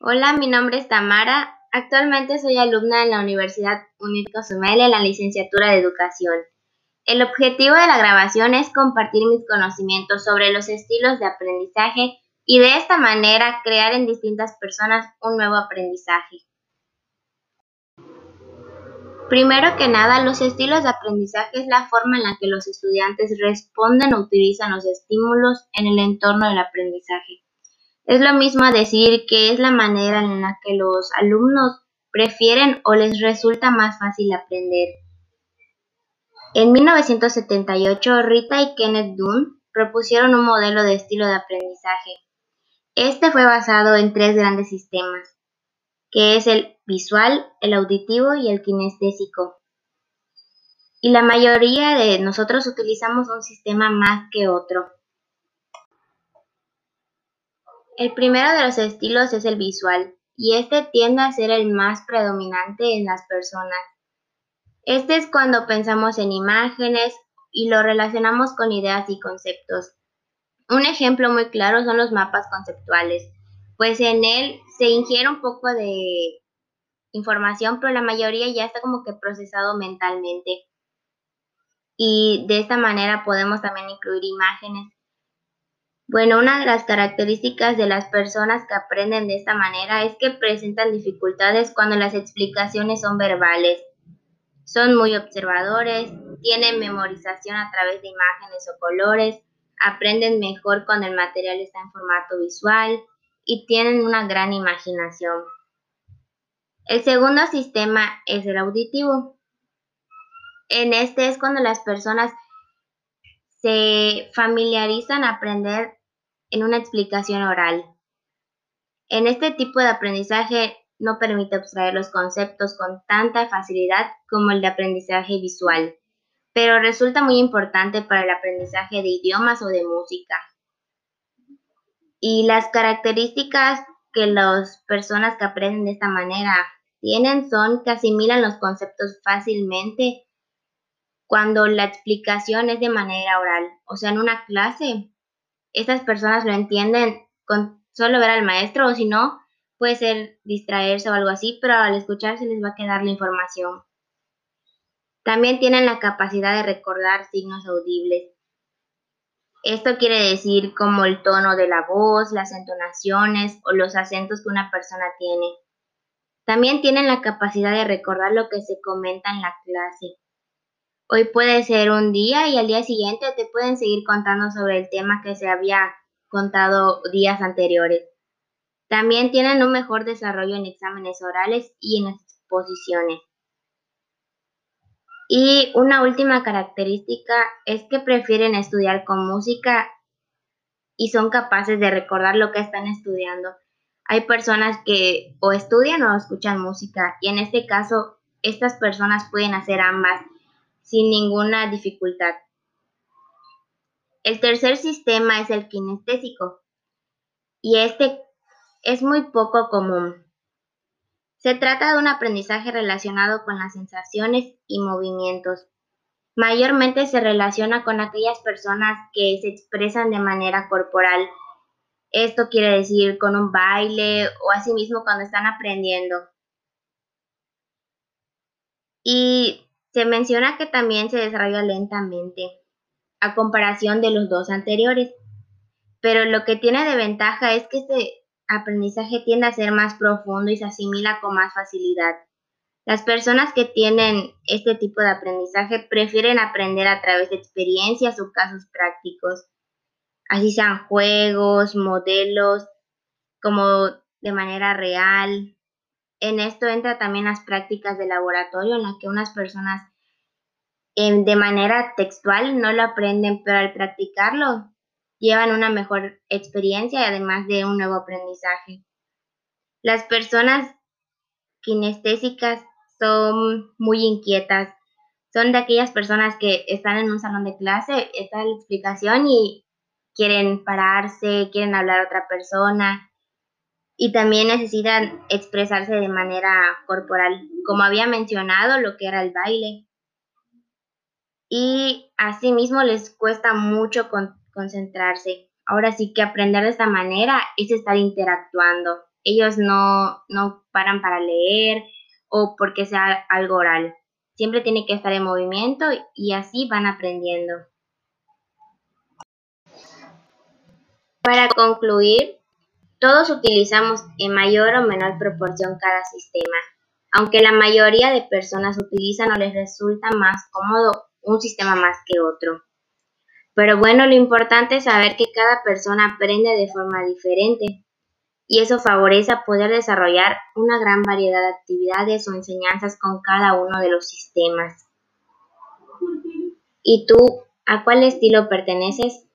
Hola, mi nombre es Tamara. Actualmente soy alumna en la Universidad UNIT Cozumel en la licenciatura de Educación. El objetivo de la grabación es compartir mis conocimientos sobre los estilos de aprendizaje y de esta manera crear en distintas personas un nuevo aprendizaje. Primero que nada, los estilos de aprendizaje es la forma en la que los estudiantes responden o utilizan los estímulos en el entorno del aprendizaje. Es lo mismo decir que es la manera en la que los alumnos prefieren o les resulta más fácil aprender. En 1978, Rita y Kenneth Dunn propusieron un modelo de estilo de aprendizaje. Este fue basado en tres grandes sistemas, que es el visual, el auditivo y el kinestésico. Y la mayoría de nosotros utilizamos un sistema más que otro. El primero de los estilos es el visual, y este tiende a ser el más predominante en las personas. Este es cuando pensamos en imágenes y lo relacionamos con ideas y conceptos. Un ejemplo muy claro son los mapas conceptuales, pues en él se ingiere un poco de información, pero la mayoría ya está como que procesado mentalmente. Y de esta manera podemos también incluir imágenes bueno, una de las características de las personas que aprenden de esta manera es que presentan dificultades cuando las explicaciones son verbales. Son muy observadores, tienen memorización a través de imágenes o colores, aprenden mejor cuando el material está en formato visual y tienen una gran imaginación. El segundo sistema es el auditivo. En este es cuando las personas se familiarizan a aprender en una explicación oral. En este tipo de aprendizaje no permite abstraer los conceptos con tanta facilidad como el de aprendizaje visual, pero resulta muy importante para el aprendizaje de idiomas o de música. Y las características que las personas que aprenden de esta manera tienen son que asimilan los conceptos fácilmente cuando la explicación es de manera oral. O sea, en una clase, estas personas lo entienden con solo ver al maestro o si no, puede ser distraerse o algo así, pero al escuchar se les va a quedar la información. También tienen la capacidad de recordar signos audibles. Esto quiere decir como el tono de la voz, las entonaciones o los acentos que una persona tiene. También tienen la capacidad de recordar lo que se comenta en la clase. Hoy puede ser un día y al día siguiente te pueden seguir contando sobre el tema que se había contado días anteriores. También tienen un mejor desarrollo en exámenes orales y en exposiciones. Y una última característica es que prefieren estudiar con música y son capaces de recordar lo que están estudiando. Hay personas que o estudian o escuchan música y en este caso estas personas pueden hacer ambas sin ninguna dificultad. El tercer sistema es el kinestésico y este es muy poco común. Se trata de un aprendizaje relacionado con las sensaciones y movimientos. Mayormente se relaciona con aquellas personas que se expresan de manera corporal. Esto quiere decir con un baile o asimismo cuando están aprendiendo. Y se menciona que también se desarrolla lentamente, a comparación de los dos anteriores, pero lo que tiene de ventaja es que este aprendizaje tiende a ser más profundo y se asimila con más facilidad. Las personas que tienen este tipo de aprendizaje prefieren aprender a través de experiencias o casos prácticos, así sean juegos, modelos, como de manera real, en esto entra también las prácticas de laboratorio en las que unas personas em, de manera textual no lo aprenden, pero al practicarlo llevan una mejor experiencia y además de un nuevo aprendizaje. Las personas kinestésicas son muy inquietas. Son de aquellas personas que están en un salón de clase, está la explicación y quieren pararse, quieren hablar a otra persona, y también necesitan expresarse de manera corporal, como había mencionado, lo que era el baile. Y asimismo les cuesta mucho concentrarse. Ahora sí que aprender de esta manera es estar interactuando. ellos no, no paran para leer o porque sea algo oral. Siempre tiene que estar en movimiento y así van aprendiendo. Para concluir, todos utilizamos en mayor o menor proporción cada sistema. Aunque la mayoría de personas utilizan o les resulta más cómodo un sistema más que otro. Pero bueno, lo importante es saber que cada persona aprende de forma diferente y eso favorece poder desarrollar una gran variedad de actividades o enseñanzas con cada uno de los sistemas. ¿Y tú, a cuál estilo perteneces?